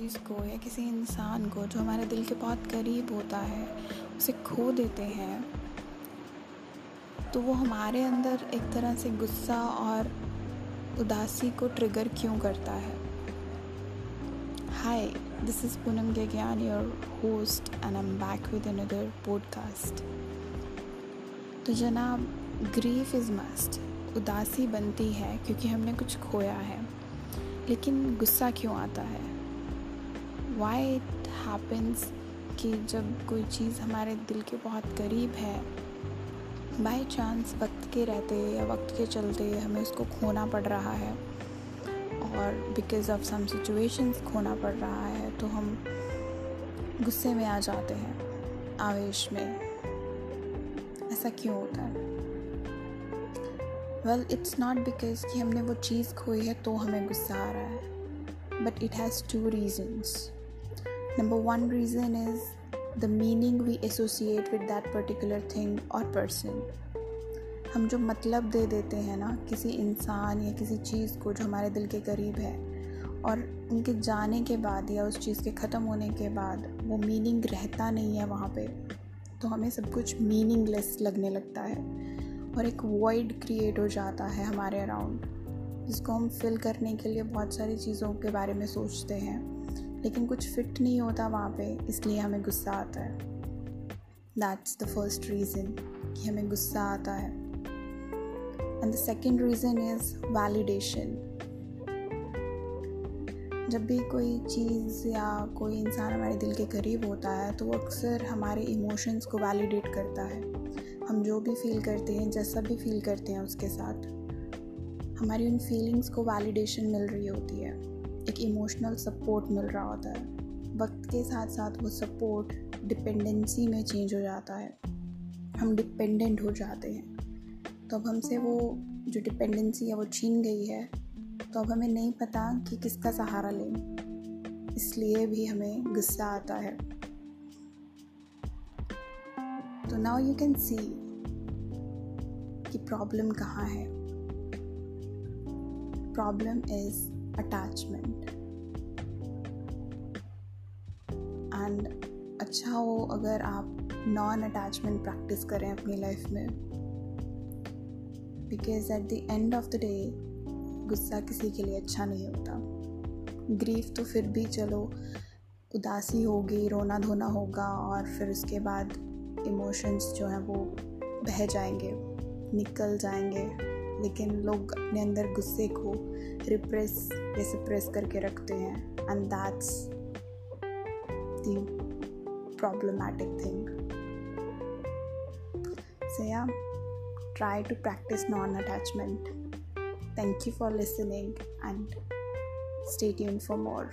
किसी इंसान को जो हमारे दिल के बहुत करीब होता है, उसे खो देते हैं तो वो हमारे अंदर एक तरह से गुस्सा और उदासी को ट्रिगर क्यों करता है? This is Poonam गेज्ञान your host and I am back with another podcast तो जनाब ग्रीफ इज़ मस्ट उदासी बनती है क्योंकि हमने कुछ खोया है, लेकिन गुस्सा क्यों आता है? वाई इट हैपन्स कि जब कोई चीज़ हमारे दिल के बहुत करीब है बाई चांस वक्त के रहते या वक्त के चलते हमें उसको खोना पड़ रहा है और बिकॉज़ ऑफ़ सम सिचुएशंस खोना पड़ रहा है तो हम गुस्से में आ जाते हैं आवेश में। ऐसा क्यों होता है? वेल इट्स नॉट बिकॉज़ कि हमने वो चीज़ खोई है तो हमें गुस्सा आ रहा है but it has two reasons number one reason is the meaning we associate with that particular thing और पर्सन हम जो मतलब दे देते हैं ना, किसी इंसान या किसी चीज़ को जो हमारे दिल के करीब है, और उनके जाने के बाद या उस चीज़ के ख़त्म होने के बाद वो मीनिंग रहता नहीं है वहाँ पे तो हमें सब कुछ मीनिंगलेस लगने लगता है, और एक वॉइड क्रिएट हो जाता है हमारे अराउंड जिसको हम फिल करने के लिए बहुत सारी चीज़ों के बारे में सोचते हैं। लेकिन कुछ फिट नहीं होता वहाँ पे, इसलिए हमें गुस्सा आता है। दैट्स द फ़र्स्ट रीज़न कि हमें गुस्सा आता है। And the second reason is validation जब भी कोई चीज़ या कोई इंसान हमारे दिल के करीब होता है तो वो अक्सर हमारे इमोशंस को वैलिडेट करता है। हम जो भी फील करते हैं, जैसा भी फील करते हैं उसके साथ, हमारी उन फीलिंग्स को वैलिडेशन मिल रही होती है। एक इमोशनल सपोर्ट मिल रहा होता है। वक्त के साथ साथ वो सपोर्ट डिपेंडेंसी में चेंज हो जाता है। हम डिपेंडेंट हो जाते हैं। तो अब हमसे वो जो डिपेंडेंसी है वो छीन गई है। तो अब हमें नहीं पता कि किसका सहारा लें। इसलिए भी हमें गुस्सा आता है। तो नाउ यू कैन सी कि प्रॉब्लम कहाँ है। प्रॉब्लम इज़ अटैचमेंट एंड अच्छा हो अगर आप नॉन अटैचमेंट प्रैक्टिस करें अपनी लाइफ में because at the end of the day गुस्सा किसी के लिए अच्छा नहीं होता। ग्रीफ तो फिर भी चलो, उदासी होगी रोना धोना होगा, और फिर उसके बाद इमोशंस जो हैं वो बह जाएँगे, निकल जाएँगे। लेकिन लोग अपने अंदर गुस्से को रिप्रेस या सप्रेस करके रखते हैं। And that's the problematic thing so yeah try to practice non attachment thank you for listening and stay tuned for more